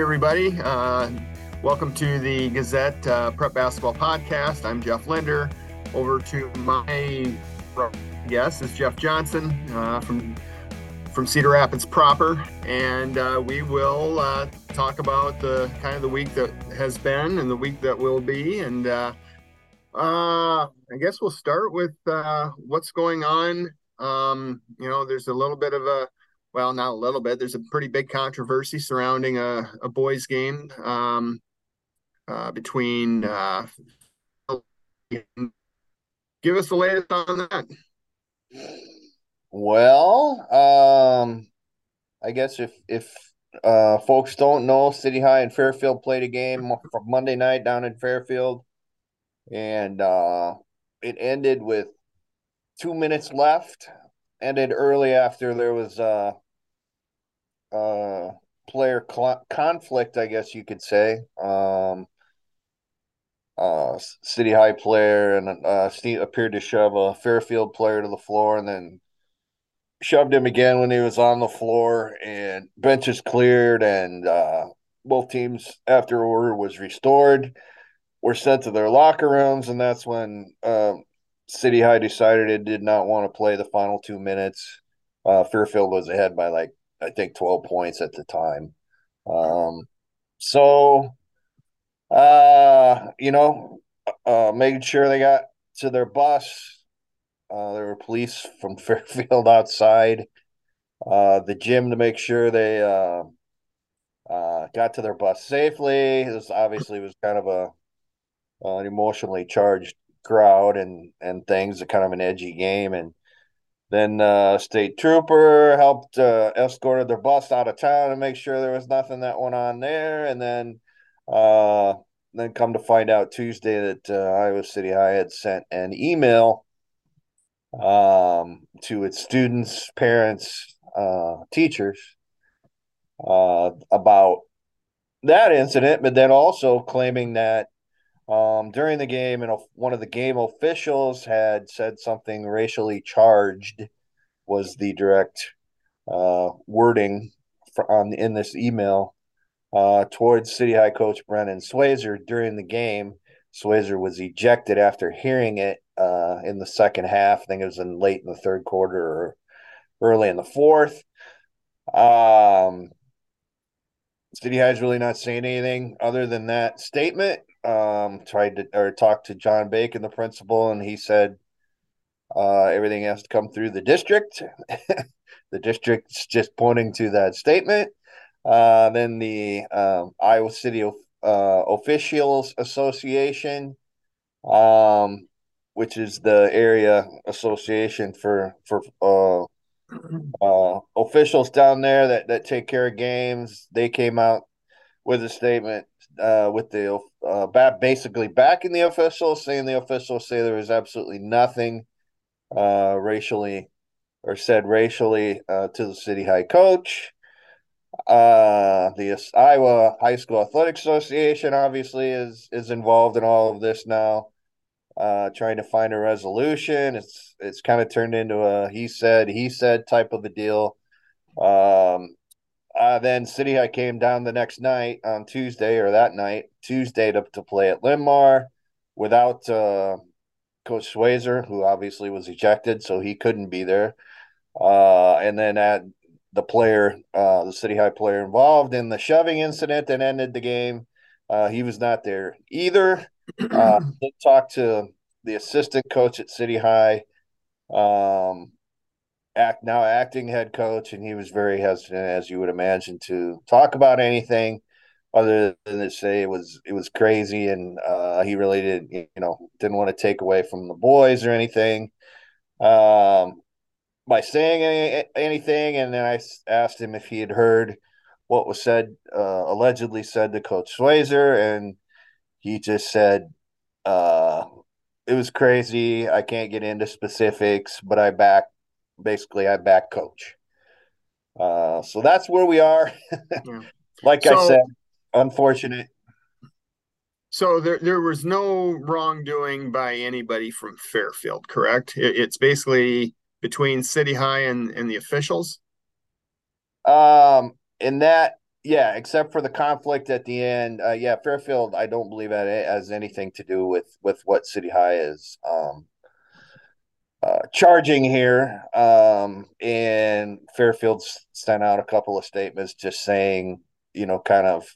everybody. Uh, welcome to the Gazette uh, Prep Basketball Podcast. I'm Jeff Linder. Over to my guest is Jeff Johnson uh, from from Cedar Rapids proper, and uh, we will uh, talk about the kind of the week that has been and the week that will be, and uh, I guess we'll start with what's going on. Um, you know, there's a little bit of a well, not a little bit. There's a pretty big controversy surrounding a, a boys' game um, uh, between. Uh, give us the latest on that. Well, um, I guess if if uh, folks don't know, City High and Fairfield played a game from Monday night down in Fairfield, and uh, it ended with two minutes left. Ended early after there was uh, uh, player cl- conflict, I guess you could say. Um, uh, City High player and uh, Steve appeared to shove a Fairfield player to the floor, and then shoved him again when he was on the floor. And benches cleared, and uh, both teams, after order was restored, were sent to their locker rooms, and that's when um, City High decided it did not want to play the final two minutes. Uh, Fairfield was ahead by like I think 12 points at the time. Um, so, uh, you know, uh, making sure they got to their bus. Uh, there were police from Fairfield outside uh, the gym to make sure they uh, uh, got to their bus safely. This obviously was kind of a an emotionally charged crowd and and things, kind of an edgy game, and then uh, state trooper helped uh, escorted their bus out of town and make sure there was nothing that went on there. And then, uh, then come to find out Tuesday that uh, Iowa City High had sent an email um, to its students, parents, uh, teachers uh, about that incident, but then also claiming that um, during the game, and one of the game officials had said something racially charged was the direct uh, wording for, on in this email uh, towards City High coach Brennan Swazer during the game. Swazer was ejected after hearing it uh, in the second half. I think it was in late in the third quarter or early in the fourth. Um, City High's really not saying anything other than that statement um, tried to or talked to John Bacon, the principal, and he said uh, everything has to come through the district. the district's just pointing to that statement. Uh, then the um, Iowa City uh, Officials Association, um, which is the area association for for uh, uh, officials down there that that take care of games. They came out with a statement uh, with the uh, back, basically backing the officials, saying the officials say there was absolutely nothing uh, racially or said racially uh, to the city high coach. Uh, the Iowa High School Athletic Association obviously is is involved in all of this now, uh, trying to find a resolution. It's it's kind of turned into a he said he said type of a deal. Um, uh, then City High came down the next night on Tuesday or that night, Tuesday to, to play at Linn-Mar without uh, Coach Swazer, who obviously was ejected, so he couldn't be there. Uh, and then at the player, uh, the City High player involved in the shoving incident that ended the game, uh, he was not there either. Uh, talked to the assistant coach at City High. Um, act now acting head coach, and he was very hesitant, as you would imagine, to talk about anything other than to say it was it was crazy, and uh, he really did you know didn't want to take away from the boys or anything. Um, by saying any, anything, and then I asked him if he had heard what was said, uh, allegedly said to Coach Swazer, and he just said, uh, "It was crazy. I can't get into specifics, but I back basically I back coach. Uh, so that's where we are. yeah. Like so, I said, unfortunate. So there, there was no wrongdoing by anybody from Fairfield, correct? It, it's basically between City High and, and the officials. Um, in that, yeah, except for the conflict at the end. Uh, yeah, Fairfield, I don't believe that it has anything to do with with what City High is um, uh, charging here. Um, and Fairfield sent out a couple of statements just saying, you know, kind of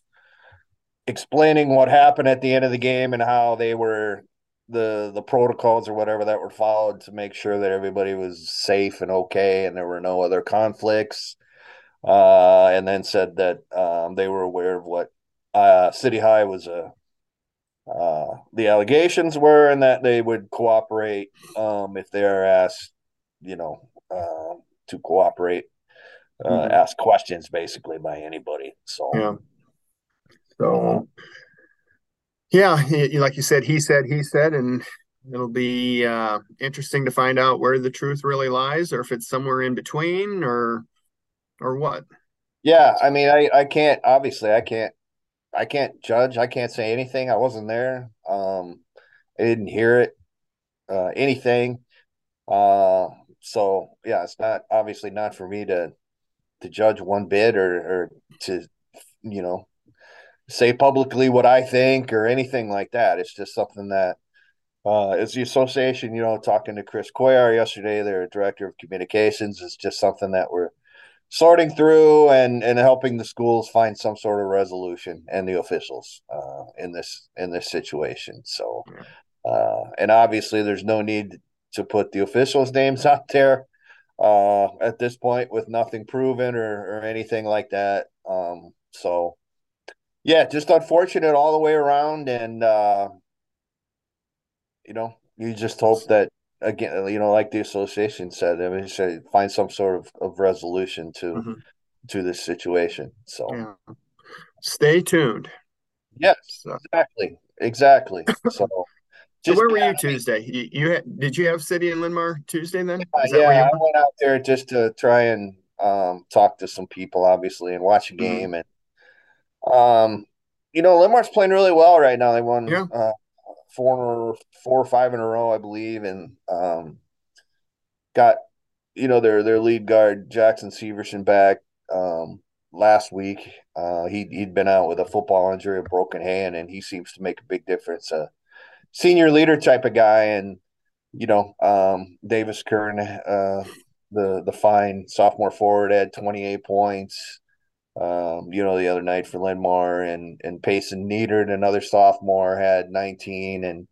explaining what happened at the end of the game and how they were the the protocols or whatever that were followed to make sure that everybody was safe and okay and there were no other conflicts uh, and then said that um, they were aware of what uh, City High was a uh, the allegations were, and that they would cooperate um, if they are asked, you know, uh, to cooperate, uh, mm-hmm. ask questions basically by anybody. So yeah, so yeah, like you said, he said, he said, and it'll be uh, interesting to find out where the truth really lies, or if it's somewhere in between, or or what? Yeah, I mean, I I can't obviously I can't I can't judge. I can't say anything. I wasn't there. Um, I didn't hear it. Uh, anything. Uh, so yeah, it's not obviously not for me to to judge one bit or or to you know say publicly what I think or anything like that. It's just something that uh, as the association, you know, talking to Chris Cuellar yesterday, their director of communications, is just something that we're sorting through and and helping the schools find some sort of resolution and the officials uh, in this in this situation. So, uh, and obviously, there's no need to put the officials' names out there uh, at this point with nothing proven or or anything like that. Um, so, yeah, just unfortunate all the way around, and uh, you know, you just hope that again, you know, like the association said, I mean, say find some sort of, of resolution to mm-hmm. to this situation. So, yeah. stay tuned. Yes, so. exactly, exactly. So, so where were you Tuesday? You, you had, did you have City and Linn-Mar Tuesday then? Yeah, yeah I went out there just to try and um, talk to some people, obviously, and watch a mm-hmm. game. Mm-hmm. And um, you know, Linn-Mar's playing really well right now. They won yeah. uh, four four or five in a row, I believe, and um, got you know their their lead guard Jackson Severson back um, last week. Uh, he he'd been out with a football injury, a broken hand, and he seems to make a big difference. A senior leader type of guy, and you know um, Davis Kern, uh, the the fine sophomore forward, had twenty eight points um, you know, the other night for Linn-Mar and and Payson Needard, another sophomore, had 19 and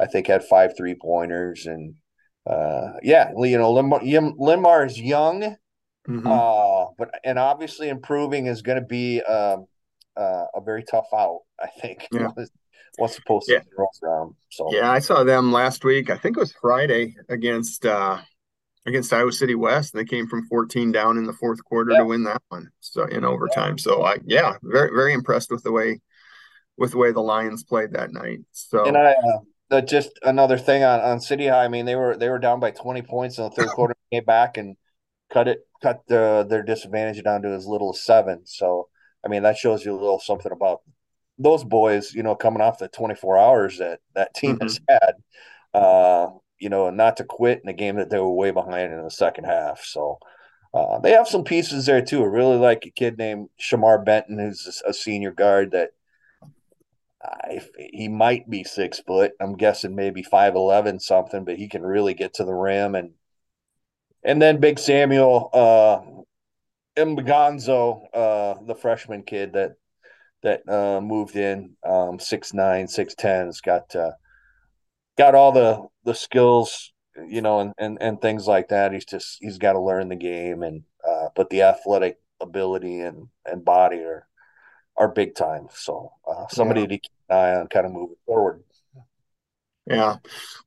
I think had five three pointers. And uh, yeah, you know, Linn-Mar is young, mm-hmm. uh, but and obviously improving is going to be um, uh, a very tough out. I think. Yeah. Once the postseason yeah. rolls around. So yeah, I saw them last week. I think it was Friday against uh, against Iowa City West, and they came from 14 down in the fourth quarter yeah. to win that one. So in overtime. So I yeah, very very impressed with the way with the way the Lions played that night. So and I uh, just another thing on on City High. I mean they were they were down by 20 points in the third quarter, came back and cut it cut the, their disadvantage down to as little as seven. So I mean that shows you a little something about those boys. You know, coming off the 24 hours that that team mm-hmm. has had. Uh, you know, not to quit in a game that they were way behind in the second half. So uh, they have some pieces there too. I really like a kid named Shamar Benton, who's a senior guard that uh, he might be six foot. I'm guessing maybe five eleven something, but he can really get to the rim and and then Big Samuel uh, Mbagonzo, uh, the freshman kid that that uh, moved in, um, six nine, six ten, has got uh, got all the the skills, you know, and and, and things like that. He's just he's got to learn the game, and uh, but the athletic ability and and body are are big time. So uh, somebody yeah. to keep an eye on, kind of moving forward. Yeah.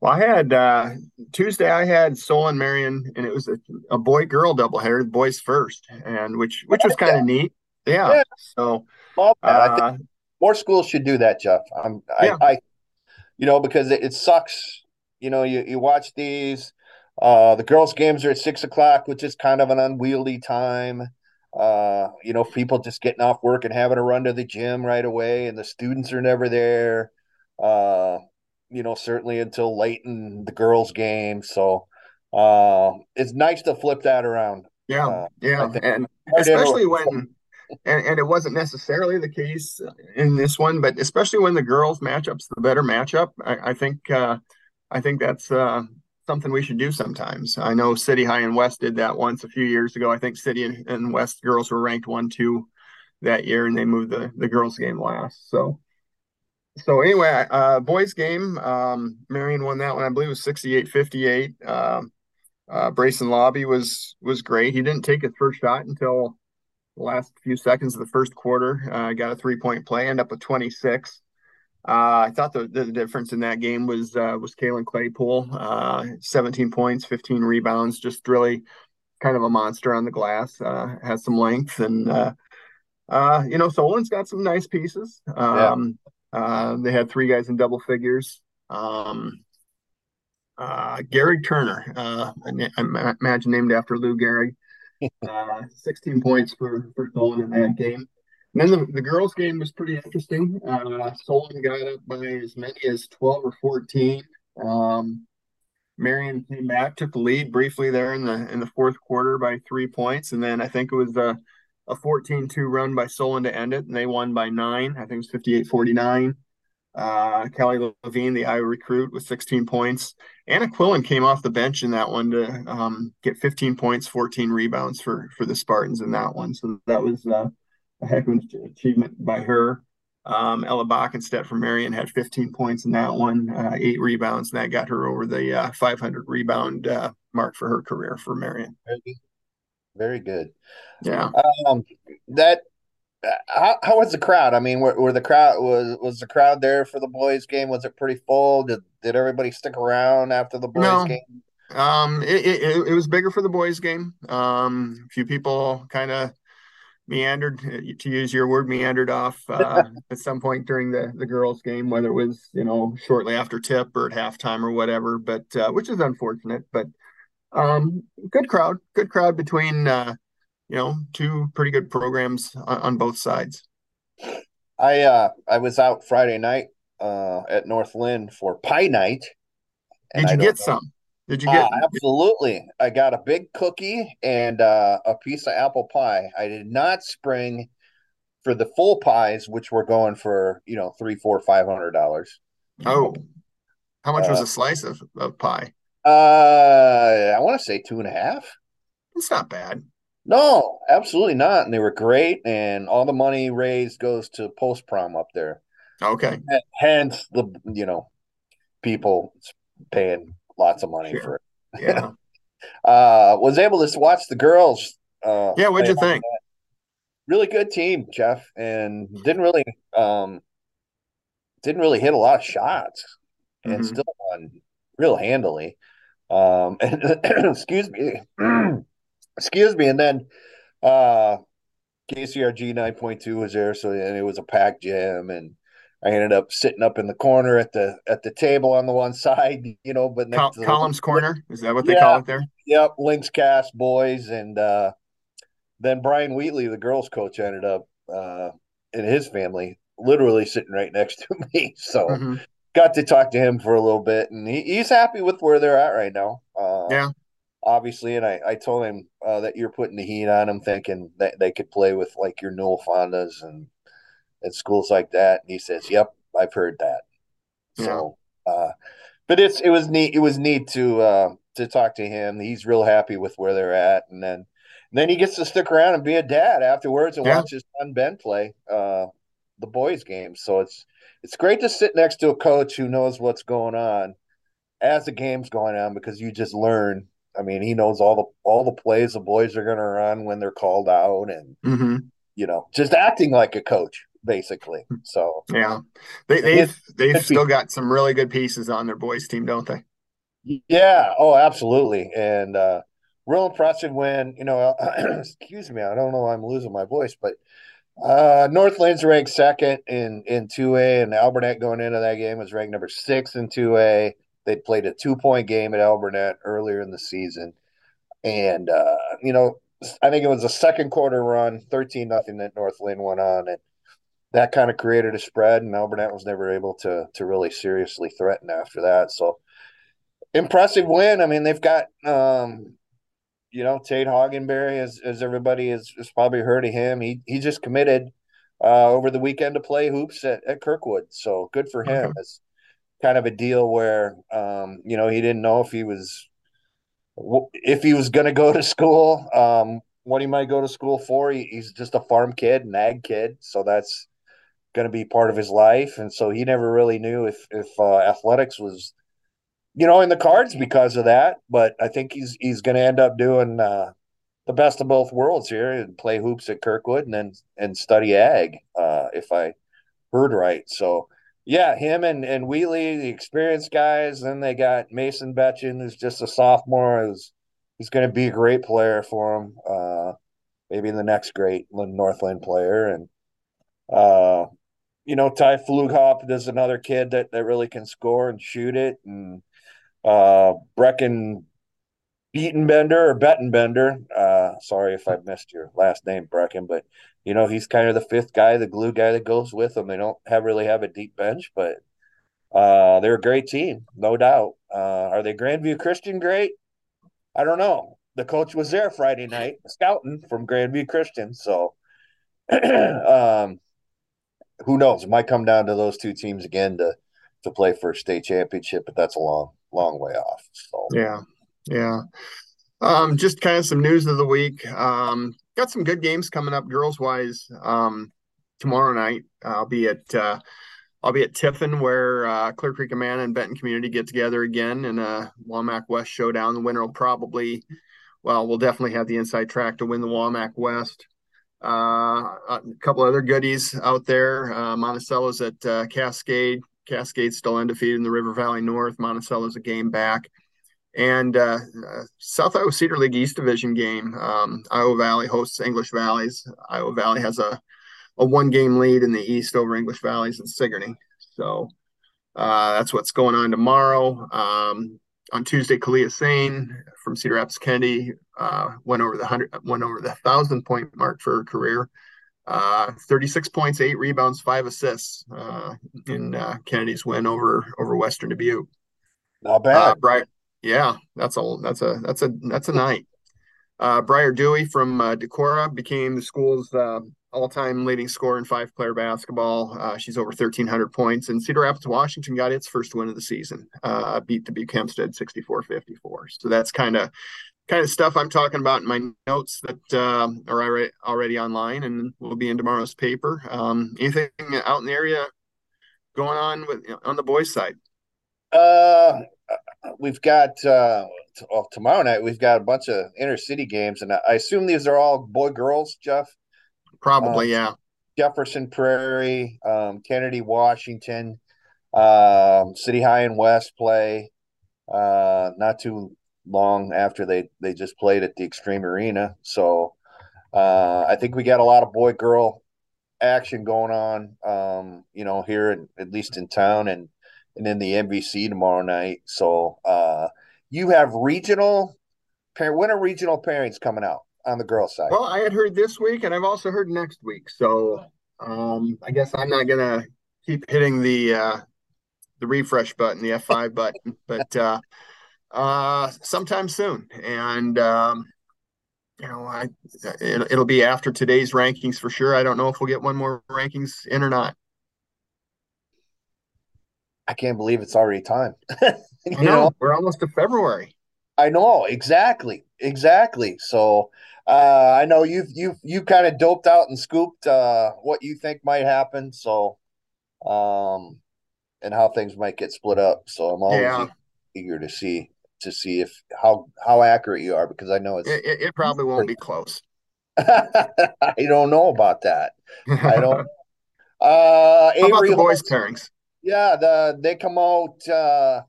Well, I had uh, Tuesday. I had Solon Marion, and it was a, a boy girl doubleheader, boys first, and which which was kind of neat. Yeah. yeah. So uh, more schools should do that, Jeff. I'm, yeah. I, I you know, because it, it sucks. You know, you, you watch these. Uh, the girls' games are at six o'clock, which is kind of an unwieldy time. Uh, you know, people just getting off work and having to run to the gym right away, and the students are never there. Uh, you know, certainly until late in the girls' game. So uh, it's nice to flip that around. Yeah, uh, yeah, and especially when and, and it wasn't necessarily the case in this one, but especially when the girls matchup's the better matchup, I, I think uh, I think that's uh, something we should do sometimes. I know City High and West did that once a few years ago. I think City and, and West girls were ranked one, two that year, and they moved the the girls game last. So so anyway, uh, boys game, um, Marion won that one. I believe it was 68 58. Um, uh, Brayson Lobby was was great. He didn't take his first shot until the last few seconds of the first quarter. Uh, got a three point play, end up with 26. Uh, I thought the, the difference in that game was uh, was Kalen Claypool, uh, 17 points, 15 rebounds, just really kind of a monster on the glass. Uh, has some length and uh, uh, you know Solon's got some nice pieces. Um, yeah. they had three guys in double figures. Um, uh, Gehrig Turner, uh, I imagine named after Lou Gehrig. Uh, 16 points for, for Solon in that game. And then the, the girls' game was pretty interesting. Uh, Solon got up by as many as 12 or 14. Um, Marion came back, took the lead briefly there in the in the fourth quarter by three points, and then I think it was a a 14-2 run by Solon to end it, and they won by nine. I think it was 58-49. Uh, Kelly Levine, the Iowa recruit, with 16 points. Anna Quillen came off the bench in that one to um, get 15 points, 14 rebounds for for the Spartans in that one. So that was uh, a heck of an achievement by her. Um, Ella Backenstedt from Marion had 15 points in that one, uh, eight rebounds, and that got her over the uh, 500 rebound uh, mark for her career for Marion. Very, very good. Yeah. Um, that how, how was the crowd? I mean, were, were, the crowd was was the crowd there for the boys' game? Was it pretty full? Did did everybody stick around after the boys' no. game? Um, it, it, it was bigger for the boys' game. Um, a few people kind of meandered, to use your word, meandered off uh, at some point during the the girls' game, whether it was you know shortly after tip or at halftime or whatever. But uh, which is unfortunate. But um, good crowd, good crowd between. Uh, you know, two pretty good programs on, on both sides. I uh I was out Friday night uh at North Linn for pie night. Did you get know. some? Did you get uh, absolutely? I got a big cookie and uh, a piece of apple pie. I did not spring for the full pies, which were going for you know three, four, five hundred dollars. Oh, how much uh, was a slice of, of pie? Uh, I want to say two and a half. It's not bad. No, absolutely not. And they were great. And all the money raised goes to post prom up there. Okay. Hence the you know people paying lots of money sure. for it. Yeah. uh was able to watch the girls. Uh, yeah, what'd you think? Really good team, Jeff, and didn't really um didn't really hit a lot of shots and mm-hmm. still won real handily. Um and excuse me excuse me, and then uh KCRG 9.2 was there, so and it was a packed gym, and I ended up sitting up in the corner at the at the table on the one side, you know, but Col- columns corner is that what they yeah, call it there? Yep, Links Cast boys, and uh, then Brian Wheatley, the girls' coach, ended up uh, and his family literally sitting right next to me, so. Mm-hmm. Got to talk to him for a little bit, and he, he's happy with where they're at right now. Uh, yeah, obviously, and I, I told him uh, that you're putting the heat on them, thinking that they could play with like your Newell Fondas and at schools like that. And he says, "Yep, I've heard that." Yeah. So, uh, but it's it was neat. It was neat to uh, to talk to him. He's real happy with where they're at, and then and then he gets to stick around and be a dad afterwards and yeah. watch his son Ben play uh, the boys' game. So it's it's great to sit next to a coach who knows what's going on as the game's going on because you just learn I mean, he knows all the all the plays the boys are going to run when they're called out, and mm-hmm. you know, just acting like a coach, basically. So yeah, they they've they've still got some really good pieces on their boys team, don't they? Yeah. Oh, absolutely. And uh, real impressive when You know, excuse me, I don't know why I'm losing my voice, but uh, North Linn's ranked second in in two A, and Alburnett going into that game was ranked number six in two A. They played a two point game at Alburnett earlier in the season. And, uh, you know, I think it was a second quarter run, 13 nothing that North Linn went on. And that kind of created a spread. And Alburnett was never able to, to really seriously threaten after that. So impressive win. I mean, they've got, um, you know, Tate Hoggenberry, as as everybody has, has probably heard of him, he he just committed uh, over the weekend to play hoops at, at Kirkwood. So good for him. Okay. It's kind of a deal where um, you know he didn't know if he was if he was going to go to school, um, what he might go to school for. He, he's just a farm kid, an ag kid, so that's going to be part of his life. And so he never really knew if if uh, athletics was, you know, in the cards because of that. But I think he's he's going to end up doing uh, the best of both worlds here and play hoops at Kirkwood and then and study ag, uh, if I heard right. So yeah, him and and Wheatley, the experienced guys. Then they got Mason Betchen, who's just a sophomore. Who's he's going to be a great player for him. Uh, maybe the next great North Linn player, and uh, you know Ty Flughop is another kid that that really can score and shoot it, and uh, Brecken Beatenbender or Bettenbender. Uh, sorry if I missed your last name, Brecken, but you know, he's kind of the fifth guy, the glue guy that goes with them. They don't have really have a deep bench, but uh, they're a great team, no doubt. Uh, are they Grandview Christian great? I don't know. The coach was there Friday night scouting from Grandview Christian, so um, who knows? It might come down to those two teams again to to play for a state championship, but that's a long, long way off. So yeah, yeah. Um, just kind of some news of the week. Um, got some good games coming up girls wise um, tomorrow night. I'll be at uh, I'll be at Tiffin where uh, Clear Creek Amana and Benton Community get together again in a Wamac West showdown. The winner will probably, well, we'll definitely have the inside track to win the Wamac West. Uh, a couple other goodies out there. Uh, Monticello's at uh, Cascade. Cascade's still undefeated in the River Valley North. Monticello's a game back and uh, uh, South Iowa Cedar League East Division game. Um, Iowa Valley hosts English Valleys. Iowa Valley has a, a one game lead in the East over English Valleys and Sigourney. So uh, that's what's going on tomorrow. Um, on Tuesday, Kalia Sane from Cedar Rapids Kennedy uh, went over the hundred, went over the thousand point mark for her career. Uh, 36 points, eight rebounds, five assists uh, in Kennedy's win over over Western Dubuque. Not bad. Brian, yeah, that's a that's a that's a that's a night. Uh, Briar Dewey from uh, Decorah became the school's uh, all-time leading scorer in five-player basketball. Uh, she's over 1,300 points, and Cedar Rapids, Washington, got its first win of the season. Uh, beat Dubuque Hempstead 64-54. So that's kind of kind of stuff I'm talking about in my notes that uh, are already already online and will be in tomorrow's paper. Um, anything out in the area going on with on the boys' side? Uh, we've got uh, well, tomorrow night. We've got a bunch of inner city games, and I assume these are all boy girls. Jeff, probably, um, yeah. Jefferson Prairie, um, Kennedy, Washington, um, City High and West play. Uh, not too long after they they just played at the Xtream Arena, so uh, I think we got a lot of boy girl action going on. Um, you know, here in, at least in town, and and then the MVC tomorrow night. So uh, you have regional. When are regional pairings coming out on the girl side? Well, I had heard this week, and I've also heard next week. So um, I guess I'm not gonna keep hitting the uh, the refresh button, the F5 button, but uh, uh, sometime soon. And um, you know, I it, it'll be after today's rankings for sure. I don't know if we'll get one more rankings in or not. I can't believe it's already time. you know, know, we're almost to February. I know exactly, exactly. So uh, I know you've you've you kind of doped out and scooped uh, what you think might happen. So um, and how things might get split up. So I'm always yeah. eager to see to see if how how accurate you are because I know it's it, it probably won't be close. I don't know about that. I don't. Uh, How about the boys' pairings? Yeah, the they come out. Uh,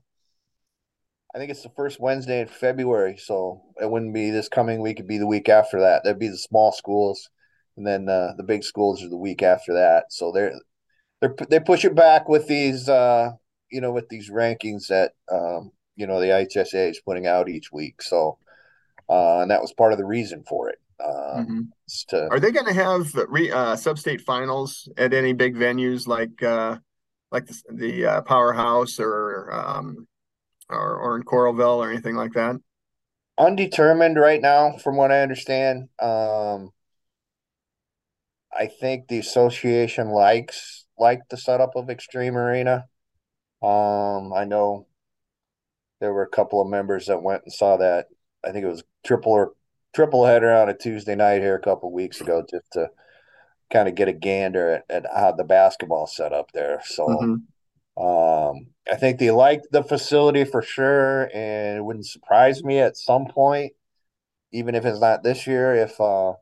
I think it's the first Wednesday in February, so it wouldn't be this coming week. It'd be the week after that. That'd be the small schools, and then uh, the big schools are the week after that. So they're they're they push it back with these, uh, you know, with these rankings that um, you know the IHSA is putting out each week. So, uh, and that was part of the reason for it. Uh, mm-hmm. to, Are they going to have re, uh, sub-state finals at any big venues like uh, like the, the uh, powerhouse or um or, or in Coralville or anything like that? undetermined right now, from what I understand. Um, I think the association likes like the setup of Xtream Arena. Um, I know there were a couple of members that went and saw that. I think it was triple or triple header on a Tuesday night here a couple weeks ago, just to kind of get a gander at, at how the basketball set up there. So mm-hmm. Um, I think they like the facility for sure, and it wouldn't surprise me at some point, even if it's not this year, if uh,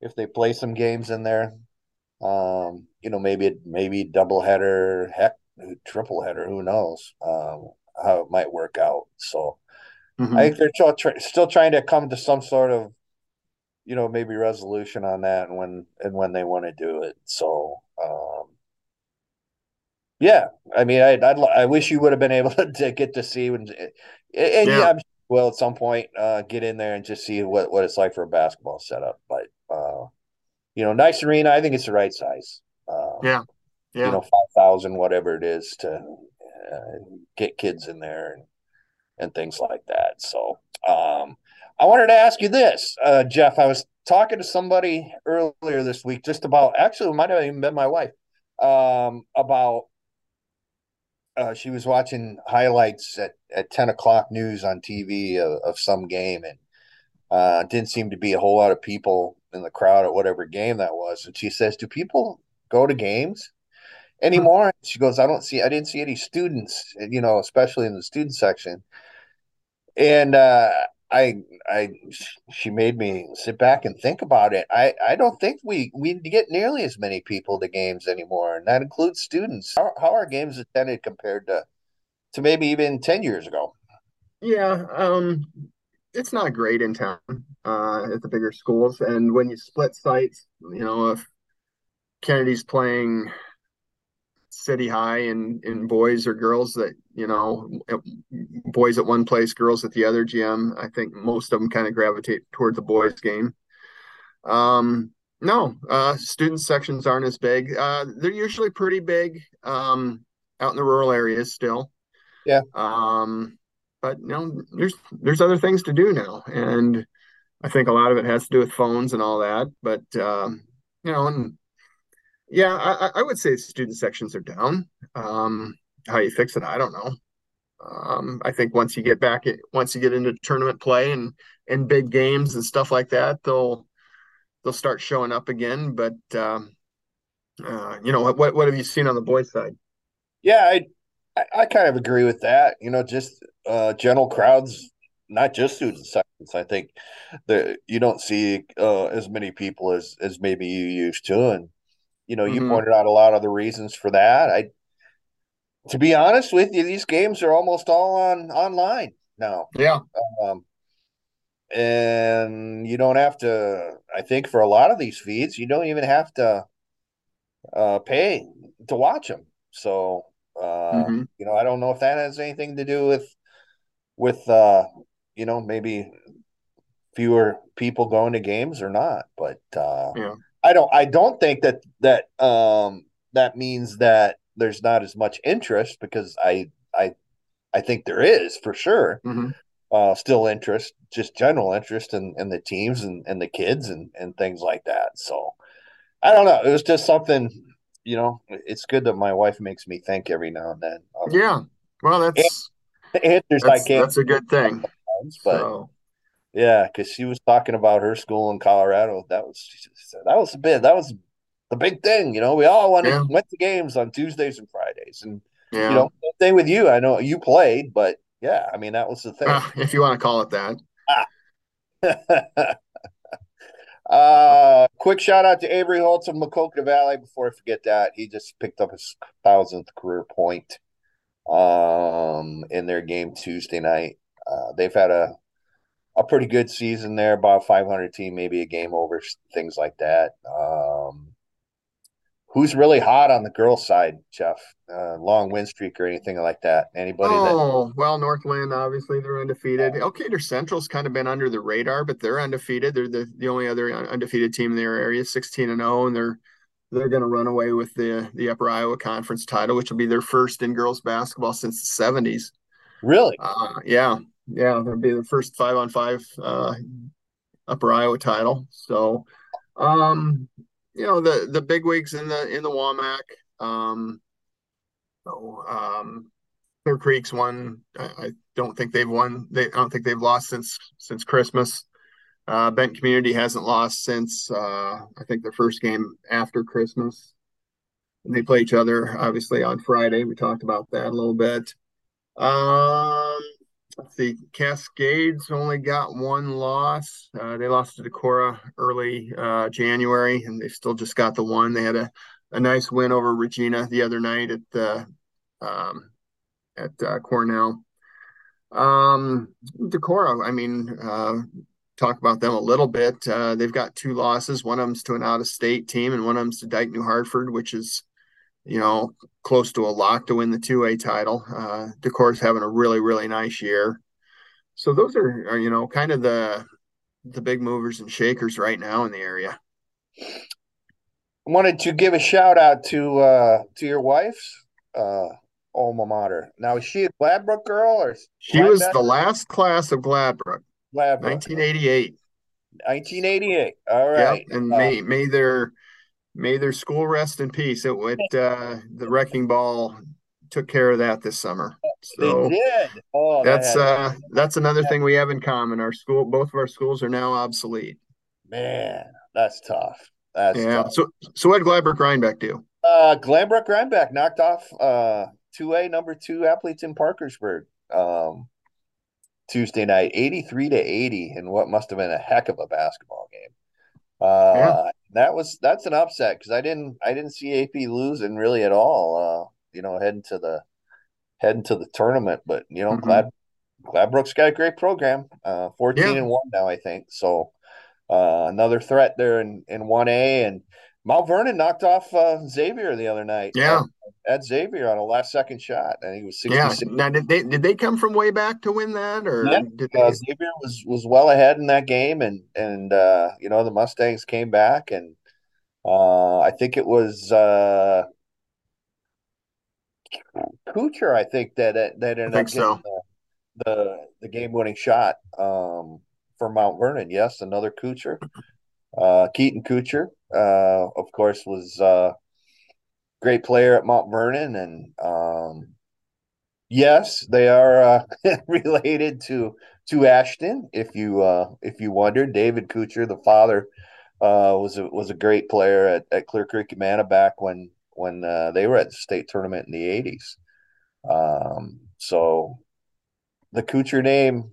if they play some games in there. Um, you know, maybe maybe double header, heck, triple header, who knows um, how it might work out. So mm-hmm. I think they're still, still trying to come to some sort of you know maybe resolution on that and when and when they want to do it so um yeah i mean i I'd, i wish you would have been able to get to see when and yeah, yeah I'm, well at some point uh get in there and just see what what it's like for a basketball setup but uh you know nice arena i think it's the right size uh, yeah yeah you know 5000 whatever it is to uh, get kids in there and and things like that so um I wanted to ask you this, uh, Jeff. I was talking to somebody earlier this week just about actually it might have even been my wife um, about uh, she was watching highlights at, at 10 o'clock news on TV of, of some game and uh, didn't seem to be a whole lot of people in the crowd at whatever game that was. And she says, Do people go to games anymore? She goes, I don't see, I didn't see any students, you know, especially in the student section. And uh, I I she made me sit back and think about it. I I don't think we we get nearly as many people to games anymore, and that includes students. How, how are games attended compared to to maybe even ten years ago? Yeah, um, it's not great in town uh, at the bigger schools, and when you split sites, you know if Kennedy's playing city high and in boys or girls that you know boys at one place girls at the other gym i think most of them kind of gravitate toward the boys game. Um no uh student sections aren't as big. Uh they're usually pretty big um out in the rural areas still. Yeah. Um but you know there's there's other things to do now and i think a lot of it has to do with phones and all that but um you know and yeah, I, I would say student sections are down. Um, how you fix it, I don't know. Um, I think once you get back, once you get into tournament play and and big games and stuff like that, they'll they'll start showing up again. But um, uh, you know, what what have you seen on the boys' side? Yeah, I I, I kind of agree with that. You know, just uh, general crowds, not just student sections. I think that you don't see uh, as many people as as maybe you used to, and you know, mm-hmm. you pointed out a lot of the reasons for that. I, to be honest with you, these games are almost all on online now. Yeah. Um, and you don't have to. I think for a lot of these feeds, you don't even have to uh, pay to watch them. So, uh, mm-hmm. you know, I don't know if that has anything to do with with uh, you know maybe fewer people going to games or not. But uh, yeah. I don't I don't think that that um that means that there's not as much interest because I I I think there is for sure. Mm-hmm. Uh, still interest, just general interest in, in the teams and, and the kids and, and things like that. So I don't know. It was just something, you know, it's good that my wife makes me think every now and then. Um, yeah. Well, that's, answers that's, I can't. That's a good thing. But so. Yeah, because she was talking about her school in Colorado. That was that was a bit that was the big thing. You know, we all went yeah. went to games on Tuesdays and Fridays, and yeah. you know, thing with you. I know you played, but yeah, I mean that was the thing. Uh, if you want to call it that. uh, quick shout out to Avery Holtz of Maquoketa Valley. Before I forget that, he just picked up his thousandth career point um in their game Tuesday night. Uh, they've had a a pretty good season there, about 500 team, maybe a game over, things like that. Um, who's really hot on the girls' side, Jeff? Uh, long win streak or anything like that? Anybody? Oh, that... well, North Linn, obviously, they're undefeated. Yeah. Elkader Central's kind of been under the radar, but they're undefeated. They're the, the only other undefeated team in their area, 16 and 0, and they're they're going to run away with the the Upper Iowa Conference title, which will be their first in girls basketball since the 70s. Really? Uh, yeah yeah, that'll be the first five on five uh, Upper Iowa title. So, um, you know, the the big wigs in the in the WAMAC. Um, so, um, Clear Creek's won. I, I, don't think they've won. They I don't think they've lost since since Christmas. Uh, Bent Community hasn't lost since uh, I think their first game after Christmas. And they play each other obviously on Friday. We talked about that a little bit. Um, let's see. Cascades only got one loss. Uh, they lost to Decorah early uh, January, and they still just got the one. They had a, a nice win over Regina the other night at the um, at uh, Cornell. Um, I mean, uh, talk about them a little bit. Uh, they've got two losses. One of them's to an out of state team, and one of them's to Dike New Hartford, which is you know, close to a lock to win the 2A title. Uh, Decorah's having a really, really nice year. So those are, are, you know, kind of the the big movers and shakers right now in the area. I wanted to give a shout out to uh to your wife's uh alma mater. Now is she a Gladbrook girl or she was the last class of Gladbrook. Gladbrook. 1988. 1988. All right. Yep. And uh, may may their may their school rest in peace. It went uh, the wrecking ball took care of that this summer. So they did. Oh, that's uh, that's another thing we have in common. Our school, both of our schools are now obsolete. Man, that's tough. That's yeah. Tough. So so what did Gladbrook Reinbeck do? Uh, Gladbrook Reinbeck knocked off uh two A number two Aplington Parkersburg um Tuesday night, eighty three to eighty, in what must have been a heck of a basketball game. Uh, yeah. that was that's an upset because I didn't I didn't see AP losing really at all. Uh, you know, heading to the heading to the tournament, but you know, mm-hmm. glad Gladbrook's got a great program. Uh, fourteen yeah. and one now, I think. So uh, another threat there in in one A, and Mount Vernon knocked off uh, Xavier the other night. Yeah, at Xavier on a last second shot, and he was 66. Yeah. Now, did they did they come from way back to win that, or yeah. did they... uh, Xavier was was well ahead in that game, and and uh, you know the Mustangs came back, and uh, I think it was uh, Kuchar, I think that that ended up so. the, the, the game winning shot um, for Mount Vernon. Yes, another Kuchar, uh, Keaton Kuchar, uh, of course, was uh, great player at Mount Vernon, and um, yes, they are uh, related to to Ashton. If you uh, if you wondered, David Kuchar, the father, uh, was a was a great player at, at Clear Creek Amana back when when uh, they were at the state tournament in the eighties. Um, so the Kuchar name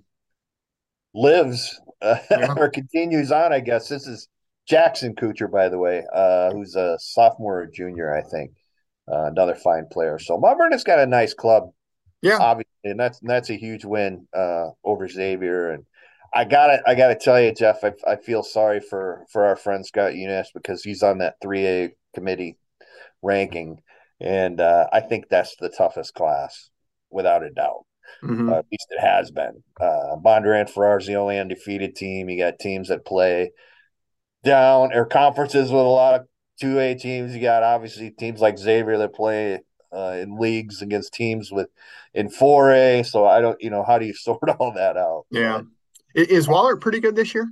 lives uh, yeah. or continues on. I guess this is Jackson Kuchar, by the way, uh, who's a sophomore or junior, I think. Uh, another fine player. So Mount Vernon's got a nice club. Yeah, obviously, and that's that's a huge win uh, over Xavier. And I gotta I gotta tell you, Jeff, I, I feel sorry for for our friend Scott Eunice because he's on that three A committee ranking, and uh, I think that's the toughest class without a doubt. Mm-hmm. Uh, at least it has been. Uh, Bondurant Farrar's the only undefeated team. You got teams that play down or conferences with a lot of two A teams. You got obviously teams like Xavier that play uh, in leagues against teams with in four A. So I don't, you know, how do you sort all that out? Yeah, is Wahlert pretty good this year?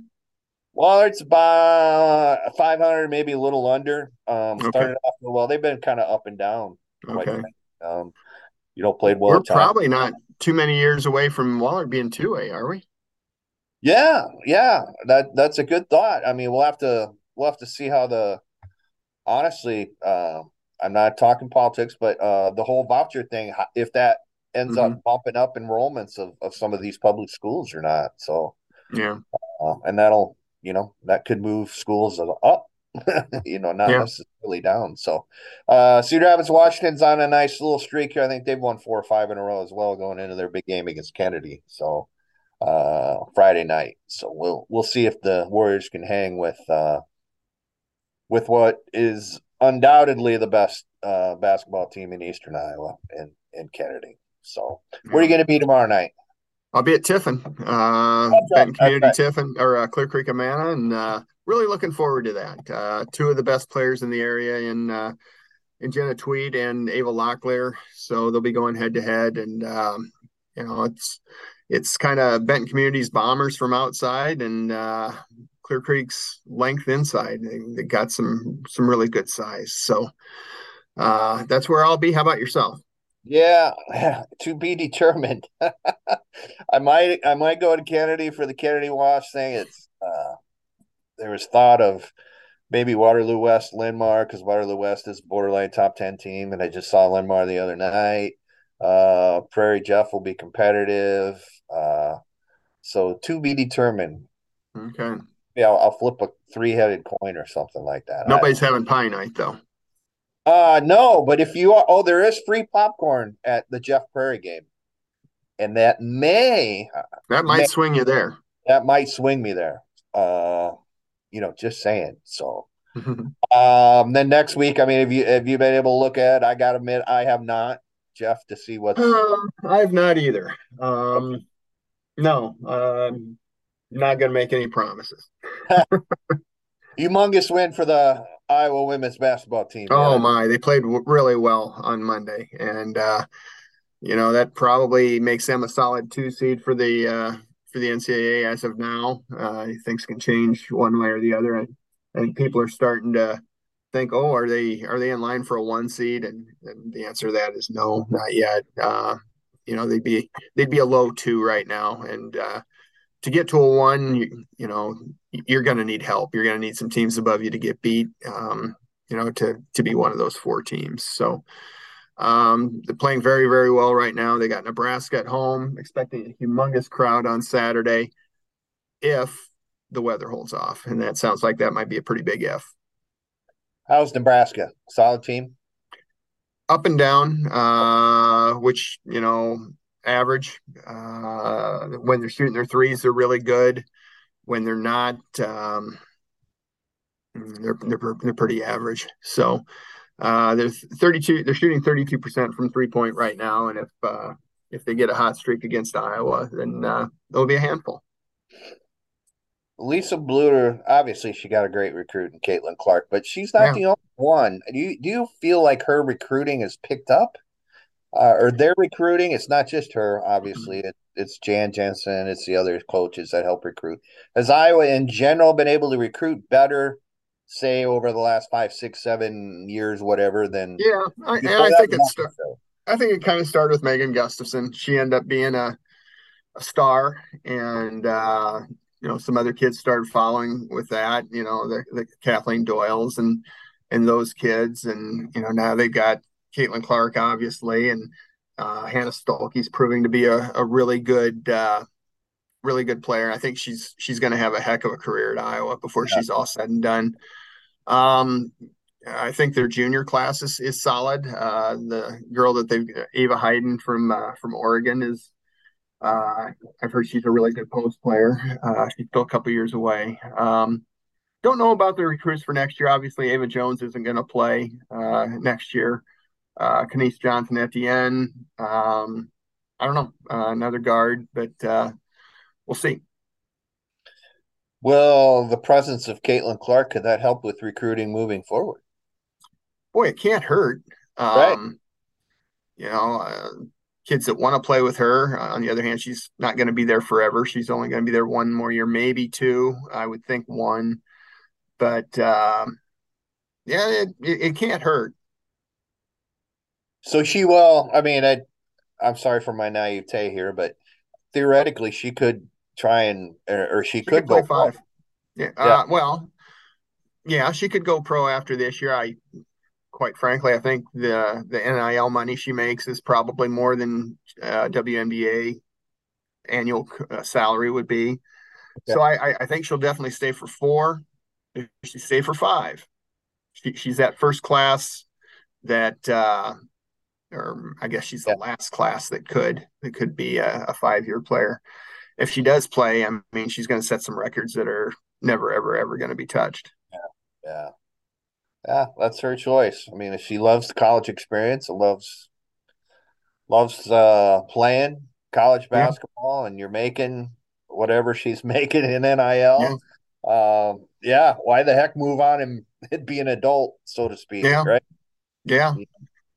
Wahlert's about 500, maybe a little under. Um, okay. Started off well. They've been kind of up and down. Okay. Um, you know, played well. We're probably not too many years away from Wahlert being two A, are we? Yeah, yeah, that that's a good thought. I mean, we'll have to we'll have to see how the honestly, uh, I'm not talking politics, but uh, the whole voucher thing, if that ends mm-hmm. up bumping up enrollments of, of some of these public schools or not. So yeah, uh, and that'll you know that could move schools up. you know, not yeah. necessarily down. So, uh, Cedar Rapids, Washington's on a nice little streak here. I think they've won four or five in a row as well, going into their big game against Kennedy. So, uh, Friday night. So we'll we'll see if the Warriors can hang with uh, with what is undoubtedly the best uh, basketball team in Eastern Iowa and in Kennedy. So where are you going to be tomorrow night? I'll be at Tiffin, uh, Benton Community okay. Tiffin or uh, Clear Creek Amana, and uh, really looking forward to that. Uh, two of the best players in the area in uh, in Jenna Tweed and Ava Locklear, so they'll be going head to head, and um, you know it's it's kind of Benton Community's bombers from outside and uh, Clear Creek's length inside. They, they, got some some really good size. So uh, that's where I'll be. How about yourself? Yeah, to be determined. I might I might go to Kennedy for the Kennedy Wash thing. It's uh, there was thought of maybe Waterloo West Linn-Mar because Waterloo West is borderline top ten team, and I just saw Linn-Mar the other night. Uh, Prairie Jeff will be competitive. Uh, so to be determined. Okay. Yeah, I'll, I'll flip a three-headed coin or something like that. Nobody's having pie night though. Uh no, but if you are, oh, there is free popcorn at the Jeff Prairie game, and that may that might may, swing you there. That might swing me there. Uh, you know, just saying. So, um, then next week, I mean, have you have you been able to look at? I got to admit, I have not, Jeff, to see what's. Uh, I have not either. Um, no, um, not going to make any promises. Humongous win for the Iowa women's basketball team. Oh yeah. my, they played w- really well on Monday, and uh, you know that probably makes them a solid two seed for the uh, for the NCAA as of now. Uh, things can change one way or the other. and, I think people are starting to think, oh, are they are they in line for a one seed? And, and the answer to that is no, not yet. Uh, you know, they'd be they'd be a low two right now, and uh, to get to a one, you, you know, you're going to need help. You're going to need some teams above you to get beat. Um, you know, to to be one of those four teams. So um, they're playing very very well right now. They got Nebraska at home, expecting a humongous crowd on Saturday, if the weather holds off, and that sounds like that might be a pretty big if. How's Nebraska? Solid team. Up and down, uh, which you know average. Uh, when they're shooting their threes, they're really good. When they're not, um, they're, they're they're pretty average. So uh, there's 32. They're shooting 32 percent from three point right now, and if uh, if they get a hot streak against Iowa, then uh, it'll be a handful. Lisa Bluder, obviously, she got a great recruit in Caitlin Clark, but she's not yeah. the only one. Do you do you feel like her recruiting has picked up? uh, or they're recruiting. It's not just her, obviously. It, it's Jan Jensen. It's the other coaches that help recruit. Has Iowa in general been able to recruit better, say over the last five, six, seven years, whatever? Than yeah, I, I think it's. I think it kind of started with Megan Gustafson. She ended up being a, a star, and uh, you know some other kids started following with that. You know the, the Kathleen Doyle's and and those kids, and you know now they've got Caitlin Clark, obviously, and uh, Hannah Stuelke's proving to be a, a really good, uh, really good player. I think she's she's going to have a heck of a career at Iowa before yeah. she's all said and done. Um, I think their junior class is, is solid. Uh, the girl that they've Ava Heiden from uh, from Oregon is. Uh, I've heard she's a really good post player. Uh, she's still a couple years away. Um, don't know about the recruits for next year. Obviously, Ava Jones isn't going to play uh, next year uh, Kennise Johnson at the end. Um, I don't know, uh, another guard, but uh, we'll see. Well, the presence of Caitlin Clark could that help with recruiting moving forward? Boy, it can't hurt. Um, right. You know, uh, kids that want to play with her. Uh, on the other hand, she's not going to be there forever. She's only going to be there one more year, maybe two. I would think one. But um, yeah, it, it, it can't hurt. So she will. I mean, I, I'm sorry for my naivete here, but theoretically, she could try and, or she, she could, could go five. Yeah, yeah. Uh, well, yeah, she could go pro after this year. I, quite frankly, I think the the NIL money she makes is probably more than uh, WNBA annual uh, salary would be. Okay. So I, I think she'll definitely stay for four. If she stay for five, she, she's that first class that uh, or I guess she's the last class that could that could be a, a five year player. If she does play, I mean, she's going to set some records that are never, ever, ever going to be touched. Yeah, yeah, yeah. That's her choice. I mean, if she loves the college experience, loves loves uh, playing college basketball, yeah. and you're making whatever she's making in NIL. Yeah. Um, yeah, why the heck move on and be an adult, so to speak? Yeah. Right. Yeah.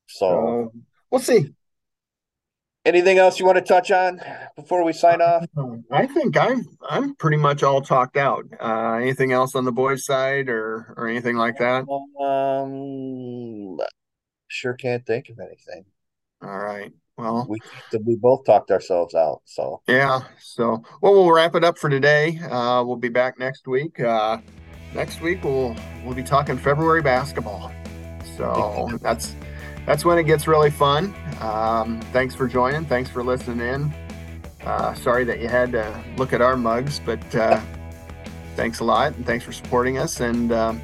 So uh, we'll see. Anything else you want to touch on before we sign off? I think I'm I'm pretty much all talked out. Uh, anything else on the boys' side or or anything like that? Um, sure can't think of anything. All right. Well, we we both talked ourselves out. So yeah. So well, we'll wrap it up for today. Uh, we'll be back next week. Uh, next week we'll we'll be talking February basketball. So that's that's when it gets really fun. Um, thanks for joining. Thanks for listening in. Uh, sorry that you had to look at our mugs, but uh, thanks a lot and thanks for supporting us. And um,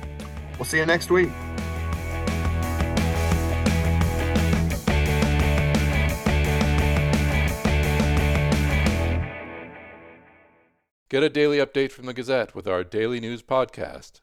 we'll see you next week. Get a daily update from the Gazette with our daily news podcast.